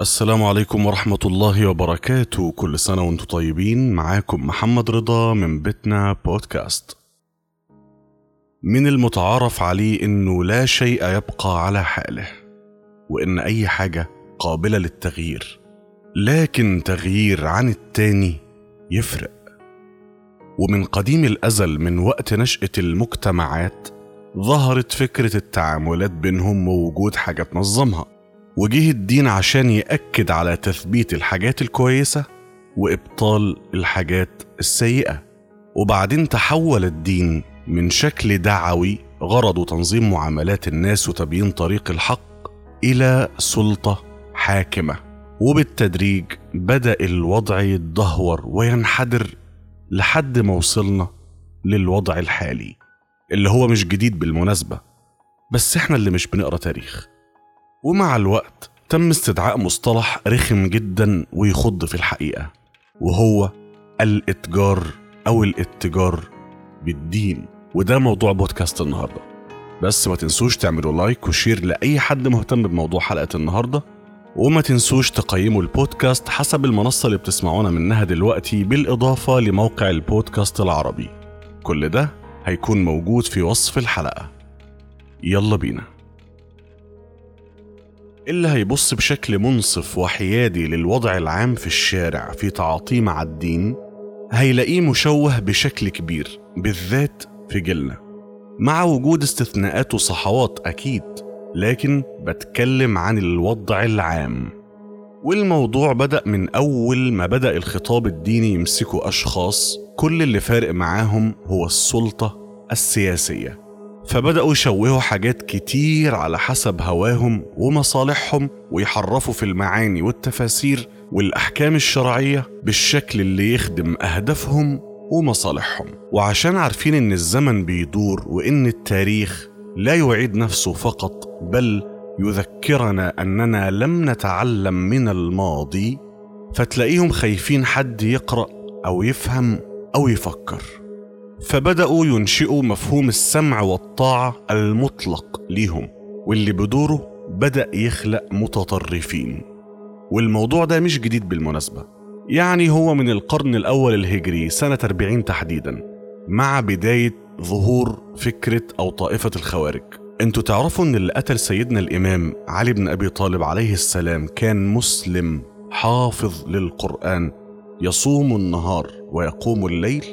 السلام عليكم ورحمة الله وبركاته. كل سنة وأنتم طيبين. معاكم محمد رضا من بيتنا بودكاست. من المتعارف عليه إنه لا شيء يبقى على حاله وإن أي حاجة قابلة للتغيير لكن تغيير عن التاني يفرق. ومن قديم الأزل من وقت نشأة المجتمعات ظهرت فكرة التعاملات بينهم ووجود حاجة تنظمها. وجه الدين عشان يأكد على تثبيت الحاجات الكويسة وإبطال الحاجات السيئة. وبعدين تحول الدين من شكل دعوي غرضه تنظيم معاملات الناس وتبيين طريق الحق إلى سلطة حاكمة. وبالتدريج بدأ الوضع يتدهور وينحدر لحد ما وصلنا للوضع الحالي اللي هو مش جديد بالمناسبة. بس إحنا اللي مش بنقرأ تاريخ. ومع الوقت تم استدعاء مصطلح رخم جدا ويخض في الحقيقة وهو الإتجار أو الاتجار بالدين. وده موضوع بودكاست النهاردة. بس ما تنسوش تعملوا like و share لأي حد مهتم بموضوع حلقة النهاردة. وما تنسوش تقيموا البودكاست حسب المنصة اللي بتسمعونا منها دلوقتي بالإضافة لموقع البودكاست العربي. كل ده هيكون موجود في وصف الحلقة. يلا بينا. اللي هيبص بشكل منصف وحيادي للوضع العام في الشارع في تعاطيه مع الدين هيلاقيه مشوه بشكل كبير بالذات في جيلنا. مع وجود استثناءات وصحوات أكيد لكن بتكلم عن الوضع العام. والموضوع بدأ من أول ما بدأ الخطاب الديني يمسكوا أشخاص كل اللي فارق معاهم هو السلطة السياسية. فبدأوا يشوهوا حاجات كتير على حسب هواهم ومصالحهم ويحرفوا في المعاني والتفاسير والأحكام الشرعية بالشكل اللي يخدم أهدافهم ومصالحهم. وعشان عارفين إن الزمن بيدور وإن التاريخ لا يعيد نفسه فقط بل يذكرنا أننا لم نتعلم من الماضي فتلاقيهم خايفين حد يقرأ أو يفهم أو يفكر. فبدأوا ينشئوا مفهوم السمع والطاعة المطلق ليهم واللي بدوره بدأ يخلق متطرفين. والموضوع ده مش جديد بالمناسبة. يعني هو من القرن الأول الهجري سنة 40 تحديدا مع بداية ظهور فكرة أو طائفة الخوارج. أنتوا تعرفوا إن اللي قتل سيدنا الإمام علي بن أبي طالب عليه السلام كان مسلم حافظ للقرآن يصوم النهار ويقوم الليل؟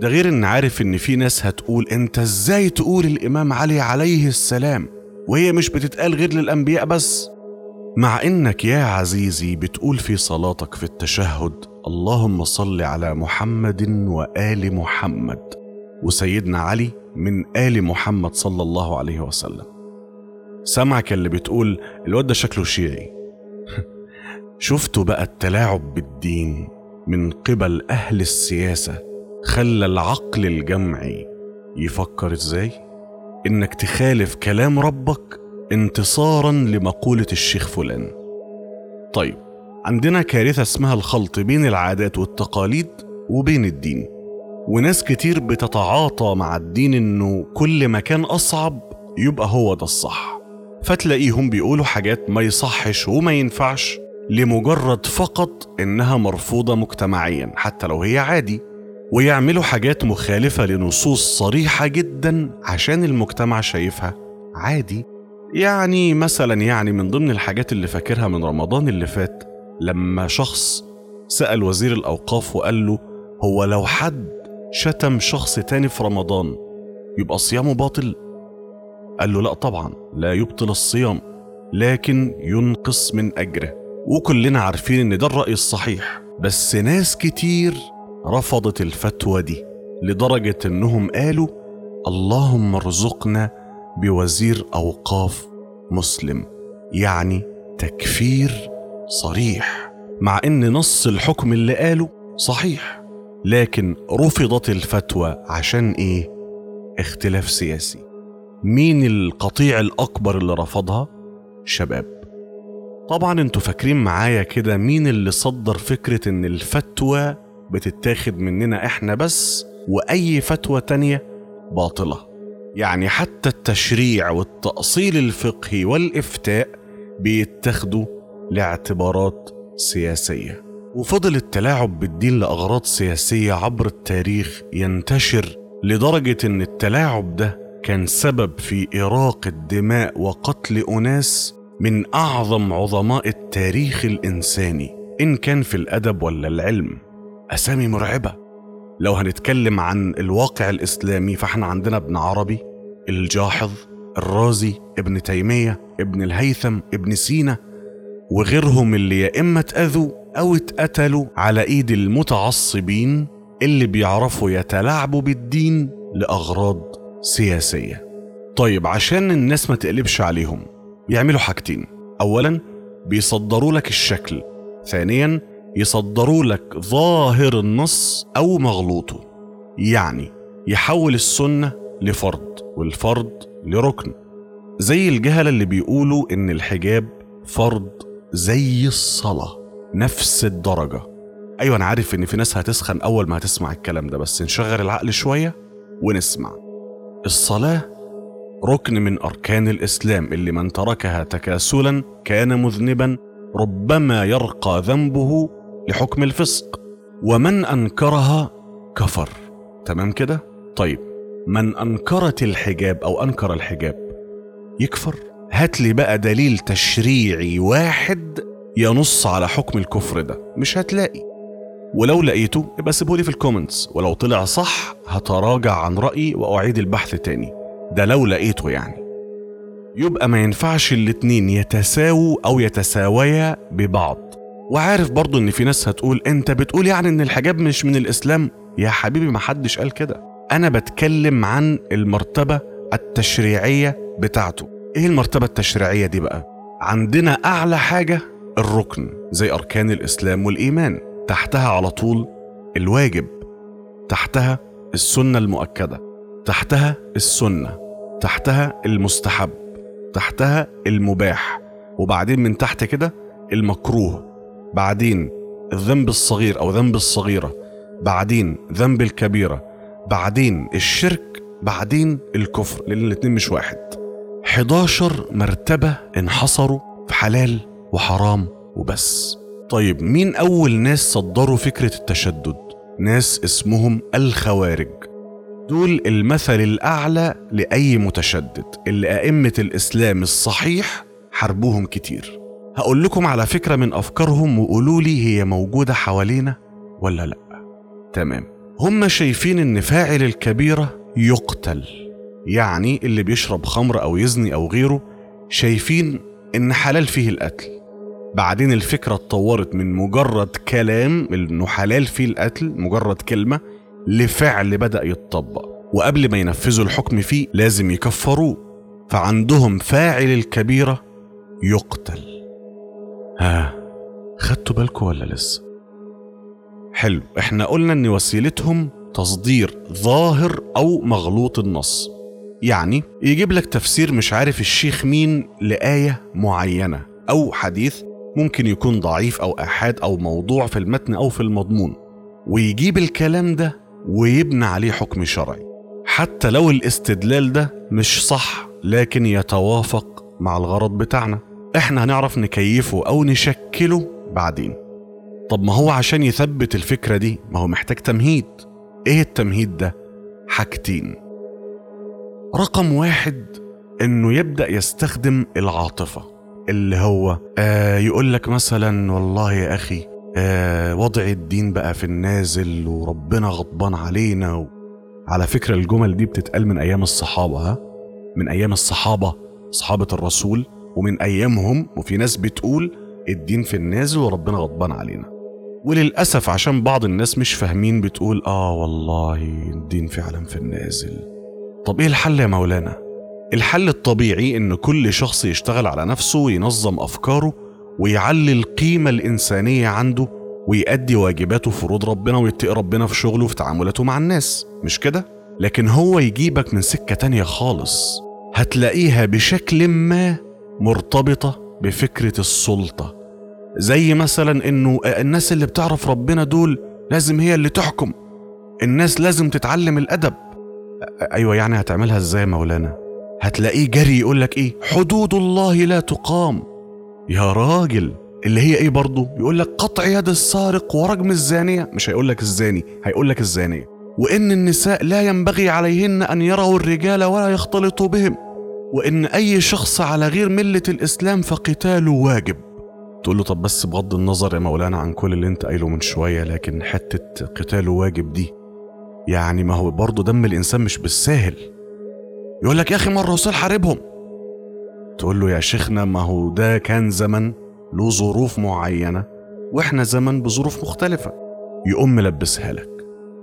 ده غير إن عارف إن في ناس هتقول أنت إزاي تقول الإمام علي عليه السلام وهي مش بتتقال غير للأنبياء بس. مع إنك يا عزيزي بتقول في صلاتك في التشهد اللهم صل على محمد وآل محمد. وسيدنا علي من آل محمد صلى الله عليه وسلم. سمعك اللي بتقول الواد ده شكله شيعي. شفتوا بقى التلاعب بالدين من قبل أهل السياسة؟ خلى العقل الجمعي يفكر إزاي؟ إنك تخالف كلام ربك انتصارا لمقولة الشيخ فلان. طيب عندنا كارثة اسمها الخلط بين العادات والتقاليد وبين الدين. وناس كتير بتتعاطى مع الدين إنه كل ما كان أصعب يبقى هو ده الصح. فتلاقيهم بيقولوا حاجات ما يصحش وما ينفعش لمجرد فقط إنها مرفوضة مجتمعيا حتى لو هي عادي. ويعملوا حاجات مخالفة لنصوص صريحة جدا عشان المجتمع شايفها. عادي. يعني مثلا يعني من ضمن الحاجات اللي فاكرها من رمضان اللي فات لما شخص سأل وزير الأوقاف وقال له هو لو حد شتم شخص تاني في رمضان يبقى صيامه باطل؟ قال له لا طبعا لا يبطل الصيام لكن ينقص من أجره. وكلنا عارفين إن ده الرأي الصحيح بس ناس كتير رفضت الفتوى دي لدرجة إنهم قالوا اللهم ارزقنا بوزير أوقاف مسلم. يعني تكفير صريح مع إن نص الحكم اللي قاله صحيح لكن رفضت الفتوى عشان إيه؟ اختلاف سياسي. مين القطيع الأكبر اللي رفضها؟ شباب. طبعا أنتوا فاكرين معايا كده مين اللي صدر فكرة إن الفتوى بتتاخد مننا إحنا بس وأي فتوى تانية باطلة. يعني حتى التشريع والتأصيل الفقهي والإفتاء بيتاخدوا لاعتبارات سياسية. وفضل التلاعب بالدين لأغراض سياسية عبر التاريخ ينتشر لدرجة إن التلاعب ده كان سبب في اراقه دماء وقتل أناس من أعظم عظماء التاريخ الإنساني إن كان في الأدب ولا العلم. أسامي مرعبة. لو هنتكلم عن الواقع الإسلامي فإحنا عندنا ابن عربي الجاحظ الرازي ابن تيمية ابن الهيثم ابن سينا وغيرهم اللي يا إما اتأذوا أو اتقتلوا على إيد المتعصبين اللي بيعرفوا يتلاعبوا بالدين لأغراض سياسية. طيب عشان الناس ما تقلبش عليهم يعملوا حاجتين. اولا بيصدروا لك الشكل. ثانيا يصدروا لك ظاهر النص أو مغلوطه. يعني يحول السنة لفرض والفرض لركن. زي الجهله اللي بيقولوا إن الحجاب فرض زي الصلاة نفس الدرجة. أيوه أنا عارف إن في ناس هتسخن أول ما هتسمع الكلام ده بس نشغل العقل شوية ونسمع. الصلاة ركن من أركان الإسلام اللي من تركها تكاسلا كان مذنبا ربما يرقى ذنبه لحكم الفسق. ومن أنكرها كفر. تمام كده؟ طيب من أنكرت الحجاب أو أنكر الحجاب يكفر. هات لي بقى دليل تشريعي واحد ينص على حكم الكفر ده. مش هتلاقي. ولو لقيته يبقى سيبهولي في ال comments ولو طلع صح هتراجع عن رأيي وأعيد البحث تاني. ده لو لقيته يعني. يبقى ما ينفعش الاتنين يتساووا أو يتساويا ببعض. وعارف برضو إن في ناس هتقول أنت بتقول يعني إن الحجاب مش من الإسلام؟ يا حبيبي ما حدش قال كده. أنا بتكلم عن المرتبة التشريعية بتاعته. إيه المرتبة التشريعية دي بقى؟ عندنا أعلى حاجة الركن زي أركان الإسلام والإيمان. تحتها على طول الواجب تحتها السنة المؤكدة تحتها السنة تحتها المستحب تحتها المباح وبعدين من تحت كده المكروه. بعدين الذنب الصغير أو ذنب الصغيرة بعدين ذنب الكبيرة بعدين الشرك بعدين الكفر لأن الاتنين مش واحد. 11 مرتبة انحصروا في حلال وحرام وبس. طيب مين أول ناس صدروا فكرة التشدد؟ ناس اسمهم الخوارج. دول المثل الأعلى لأي متشدد. اللي ائمه الإسلام الصحيح حاربوهم كتير. هقول لكم على فكرة من أفكارهم وقولوا لي هي موجودة حوالينا ولا لأ. تمام. هم شايفين إن فاعل الكبيرة يقتل يعني اللي بيشرب خمر أو يزني أو غيره شايفين إن حلال فيه القتل. بعدين الفكرة اتطورت من مجرد كلام إنه حلال فيه القتل مجرد كلمة لفعل بدأ يتطبق. وقبل ما ينفذوا الحكم فيه لازم يكفروه. فعندهم فاعل الكبيرة يقتل. ها خدتوا بالكم ولا لسه؟ حلو إحنا قلنا إن وسيلتهم تصدير ظاهر أو مغلوط النص. يعني يجيب لك تفسير مش عارف الشيخ مين لآية معينة أو حديث ممكن يكون ضعيف أو أحاد أو موضوع في المتن أو في المضمون. ويجيب الكلام ده ويبنى عليه حكم شرعي. حتى لو الاستدلال ده مش صح لكن يتوافق مع الغرض بتاعنا. إحنا هنعرف نكيفه أو نشكله بعدين. طب ما هو عشان يثبت الفكرة دي ما هو محتاج تمهيد. إيه التمهيد ده؟ حاجتين. رقم واحد إنه يبدأ يستخدم العاطفة اللي هو آه يقول لك مثلا والله يا أخي آه وضع الدين بقى في النازل وربنا غضبان علينا و... على فكرة الجمل دي بتتقال من أيام الصحابة ها؟ من أيام الصحابة صحابة الرسول. ومن أيامهم وفي ناس بتقول الدين في النازل وربنا غضبان علينا. وللأسف عشان بعض الناس مش فاهمين بتقول آه والله الدين فعلا في النازل. طب إيه الحل يا مولانا؟ الحل الطبيعي إن كل شخص يشتغل على نفسه وينظم أفكاره ويعلي القيمة الإنسانية عنده ويأدي واجباته وفروض ربنا ويتقي ربنا في شغله وفي تعاملاته مع الناس. مش كده؟ لكن هو يجيبك من سكة تانية خالص. هتلاقيها بشكل ما مرتبطة بفكرة السلطة. زي مثلا إنه الناس اللي بتعرف ربنا دول لازم هي اللي تحكم. الناس لازم تتعلم الأدب. أيوه يعني هتعملها إزاي مولانا؟ هتلاقيه جري يقول لك إيه؟ حدود الله لا تقام. يا راجل اللي هي إيه برضه؟ يقول لك قطع يد السارق ورجم الزانية. مش هيقول لك الزاني هيقول لك الزانية. وإن النساء لا ينبغي عليهن أن يروا الرجال ولا يختلطوا بهم. وإن أي شخص على غير ملة الإسلام فقتاله واجب. تقول له طب بس بغض النظر يا مولانا عن كل اللي أنت قايله من شوية لكن حتة قتاله واجب دي يعني ما هو برضه دم الإنسان مش بالساهل. يقول لك يا أخي مرة وصل حاربهم. تقول له يا شيخنا ما هو ده كان زمن له ظروف معينة وإحنا زمن بظروف مختلفة. يقوم ملبسها لك.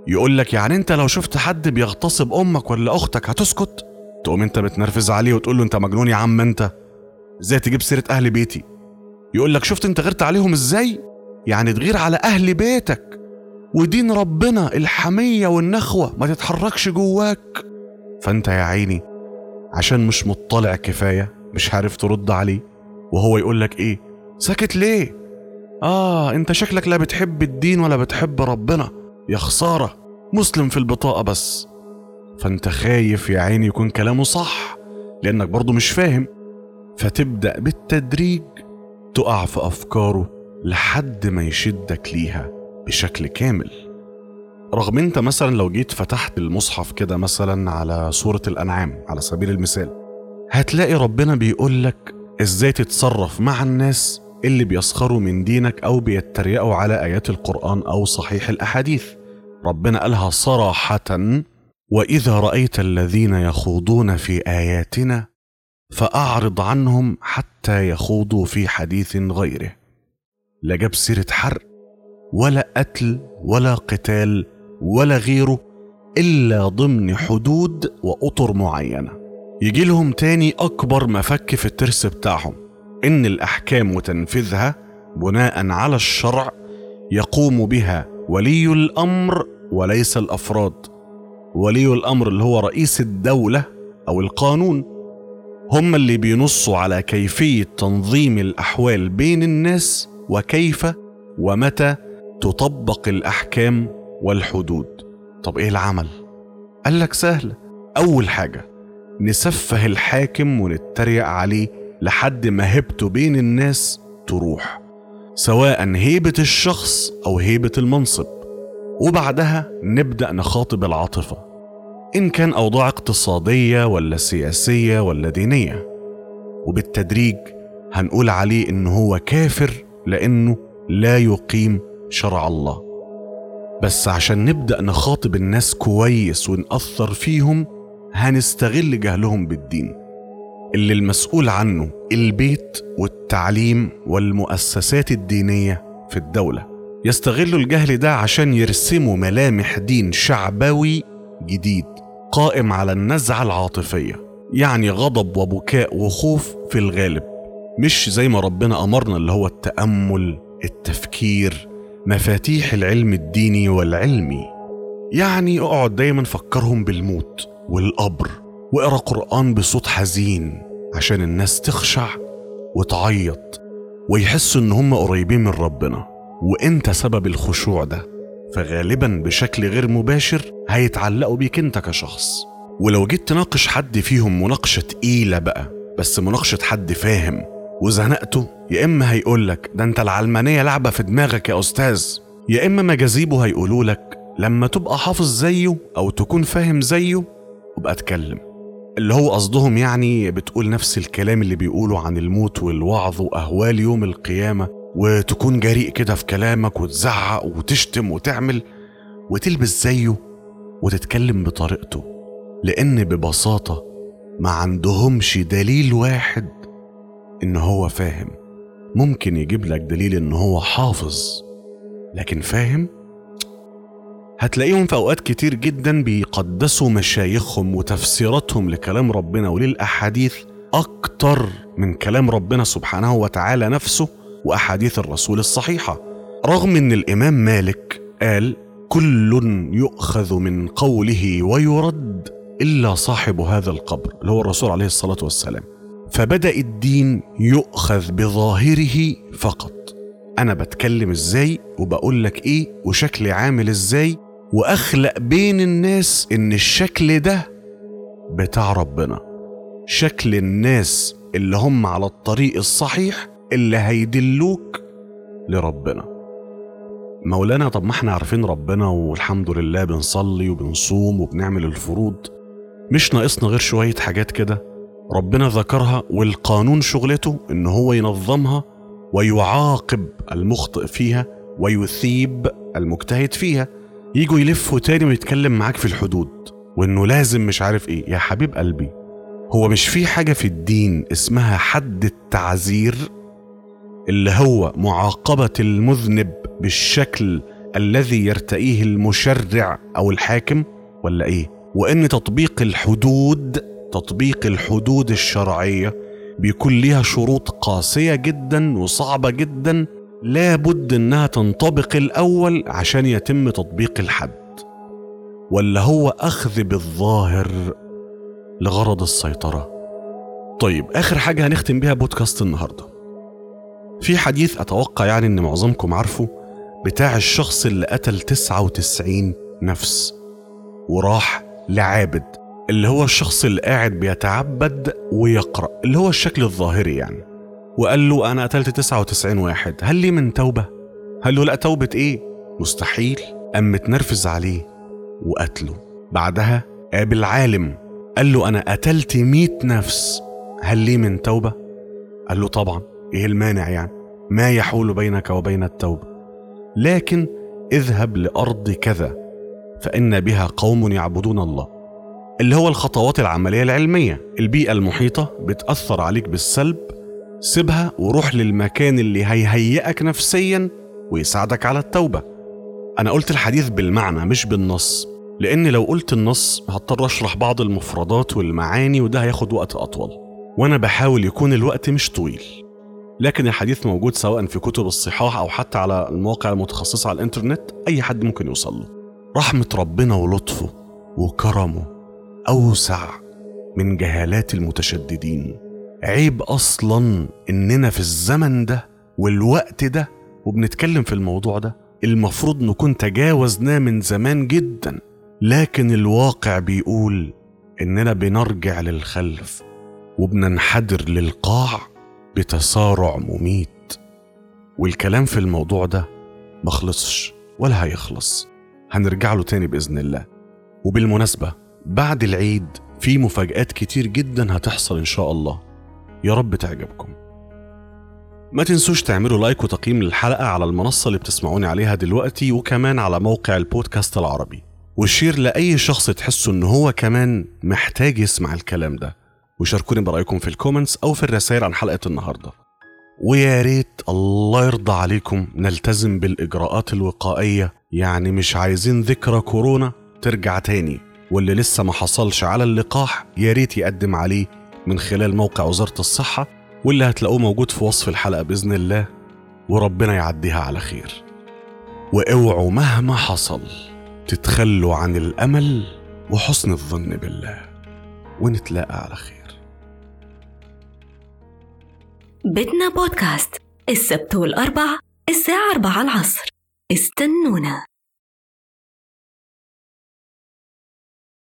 يقول لك يعني أنت لو شفت حد بيغتصب أمك ولا أختك هتسكت؟ تقوم انت بتنرفز عليه وتقول له انت مجنون يا عم انت؟ إزاي تجيب سيرة أهل بيتي؟ يقول لك شفت انت غيرت عليهم إزاي؟ يعني تغير على أهل بيتك. ودين ربنا الحمية والنخوة ما تتحركش جواك. فانت يا عيني عشان مش مطلع كفاية مش عارف ترد عليه وهو يقول لك إيه؟ ساكت ليه؟ آه انت شكلك لا بتحب الدين ولا بتحب ربنا. يا خسارة مسلم في البطاقة بس. فانت خايف يا عيني يكون كلامه صح لأنك برضه مش فاهم. فتبدأ بالتدريج تقع في أفكاره لحد ما يشدك ليها بشكل كامل. رغم إنت مثلا لو جيت فتحت المصحف كده مثلا على سورة الأنعام على سبيل المثال هتلاقي ربنا بيقول لك إزاي تتصرف مع الناس اللي بيسخروا من دينك أو بيتريقوا على آيات القرآن أو صحيح الأحاديث. ربنا قالها صراحة وإذا رأيت الذين يخوضون في آياتنا فأعرض عنهم حتى يخوضوا في حديث غيره. لا جاب سيرة حرق ولا قتل ولا قتال ولا غيره إلا ضمن حدود وأطر معينة. يجي لهم تاني أكبر مفك في الترس بتاعهم إن الأحكام وتنفيذها بناء على الشرع يقوم بها ولي الأمر وليس الأفراد. ولي الأمر اللي هو رئيس الدولة أو القانون هم اللي بينصوا على كيفية تنظيم الأحوال بين الناس وكيف ومتى تطبق الأحكام والحدود. طب إيه العمل؟ قال لك سهل. أول حاجة نسفه الحاكم ونتريق عليه لحد ما هيبته بين الناس تروح سواء هيبة الشخص أو هيبة المنصب. وبعدها نبدأ نخاطب العاطفة إن كان أوضاع اقتصادية ولا سياسية ولا دينية. وبالتدريج هنقول عليه إن هو كافر لأنه لا يقيم شرع الله. بس عشان نبدأ نخاطب الناس كويس ونأثر فيهم هنستغل جهلهم بالدين. اللي المسؤول عنه البيت والتعليم والمؤسسات الدينية في الدولة. يستغلوا الجهل ده عشان يرسموا ملامح دين شعبوي جديد قائم على النزعة العاطفية يعني غضب وبكاء وخوف في الغالب. مش زي ما ربنا أمرنا اللي هو التأمل التفكير مفاتيح العلم الديني والعلمي. يعني اقعد دايما فكرهم بالموت والقبر واقرأ قرآن بصوت حزين عشان الناس تخشع وتعيط ويحسوا إن هم قريبين من ربنا. وانت سبب الخشوع ده فغالبا بشكل غير مباشر هيتعلقوا بيك انت كشخص. ولو جيت تناقش حد فيهم مناقشة تقيلة بقى بس مناقشة حد فاهم وزنقته يا إما هيقولك ده أنت العلمانية لعبة في دماغك يا أستاذ يا إما مجاذيبه هيقولوا لك لما تبقى حافظ زيه أو تكون فاهم زيه ابقى اتكلم. اللي هو قصدهم يعني بتقول نفس الكلام اللي بيقولوا عن الموت والوعظ وأهوال يوم القيامة وتكون جريء كده في كلامك وتزعق وتشتم وتعمل وتلبس زيه وتتكلم بطريقته لأن ببساطة ما عندهمش دليل واحد إن هو فاهم. ممكن يجيب لك دليل إن هو حافظ لكن فاهم؟ هتلاقيهم في أوقات كتير جدا بيقدسوا مشايخهم وتفسيراتهم لكلام ربنا وللأحاديث أكتر من كلام ربنا سبحانه وتعالى نفسه. وأحاديث الرسول الصحيحة. رغم إن الإمام مالك قال كل يؤخذ من قوله ويرد إلا صاحب هذا القبر اللي هو الرسول عليه الصلاة والسلام. فبدأ الدين يؤخذ بظاهره فقط. أنا بتكلم إزاي وبقول لك إيه وشكلي عامل إزاي وأخلق بين الناس إن الشكل ده بتاع ربنا. شكل الناس اللي هم على الطريق الصحيح اللي هيدلوك لربنا. مولانا طب ما إحنا عارفين ربنا والحمد لله بنصلي وبنصوم وبنعمل الفروض. مش ناقصنا غير شوية حاجات كده. ربنا ذكرها والقانون شغلته إن هو ينظمها ويعاقب المخطئ فيها ويثيب المجتهد فيها. يجوا يلفوا تاني ويتكلم معاك في الحدود. وإنه لازم مش عارف إيه. يا حبيب قلبي هو مش في حاجة في الدين اسمها حد التعزير اللي هو معاقبة المذنب بالشكل الذي يرتئيه المشرع أو الحاكم ولا إيه؟ وإن تطبيق الحدود تطبيق الحدود الشرعية بيكون ليها شروط قاسية جدا وصعبة جدا لابد إنها تنطبق الأول عشان يتم تطبيق الحد. ولا هو أخذ بالظاهر لغرض السيطرة. طيب آخر حاجة هنختم بيها بودكاست النهاردة. في حديث أتوقع يعني إن معظمكم عارفه بتاع الشخص اللي قتل 99 نفس وراح لعابد اللي هو الشخص اللي قاعد بيتعبد ويقرأ اللي هو الشكل الظاهري يعني وقال له أنا قتلت 99 واحد هل لي من توبة؟ قال له لا توبة إيه؟ مستحيل قام متنرفز عليه وقتله بعدها قابل عالم قال له أنا قتلت مئة نفس هل لي من توبة؟ قال له طبعا إيه المانع يعني؟ ما يحول بينك وبين التوبة. لكن اذهب لأرض كذا فإن بها قوم يعبدون الله. اللي هو الخطوات العملية العلمية. البيئة المحيطة بتأثر عليك بالسلب. سيبها وروح للمكان اللي هيهيئك نفسيا ويساعدك على التوبة. أنا قلت الحديث بالمعنى مش بالنص. لأن لو قلت النص هضطر أشرح بعض المفردات والمعاني وده هياخد وقت أطول. وأنا بحاول يكون الوقت مش طويل. لكن الحديث موجود سواء في كتب الصحاح أو حتى على المواقع المتخصصة على الإنترنت أي حد ممكن يوصل له. رحمة ربنا ولطفه وكرمه أوسع من جهالات المتشددين. عيب أصلا إننا في الزمن ده والوقت ده وبنتكلم في الموضوع ده المفروض نكون تجاوزناه من زمان جدا. لكن الواقع بيقول إننا بنرجع للخلف وبننحدر للقاع. بتسارع مميت. والكلام في الموضوع ده مخلصش ولا هيخلص. هنرجع له تاني بإذن الله. وبالمناسبة بعد العيد في مفاجآت كتير جدا هتحصل إن شاء الله. يا رب تعجبكم. ما تنسوش تعملوا like وتقييم للحلقة على المنصة اللي بتسمعوني عليها دلوقتي وكمان على موقع البودكاست العربي. و share لأي شخص تحسوا إن هو كمان محتاج يسمع الكلام ده. وشاركوني برأيكم في ال comments أو في الرسائل عن حلقة النهاردة. ويا ريت الله يرضى عليكم نلتزم بالإجراءات الوقائية. يعني مش عايزين ذكرى كورونا ترجع تاني. واللي لسه ما حصلش على اللقاح يا ريت يقدم عليه من خلال موقع وزارة الصحة واللي هتلاقوه موجود في وصف الحلقة بإذن الله. وربنا يعديها على خير. واوعوا مهما حصل تتخلوا عن الأمل وحسن الظن بالله. ونتلاقى على خير. بيتنا بودكاست. السبت والأربع الساعة 4 العصر. استنونا.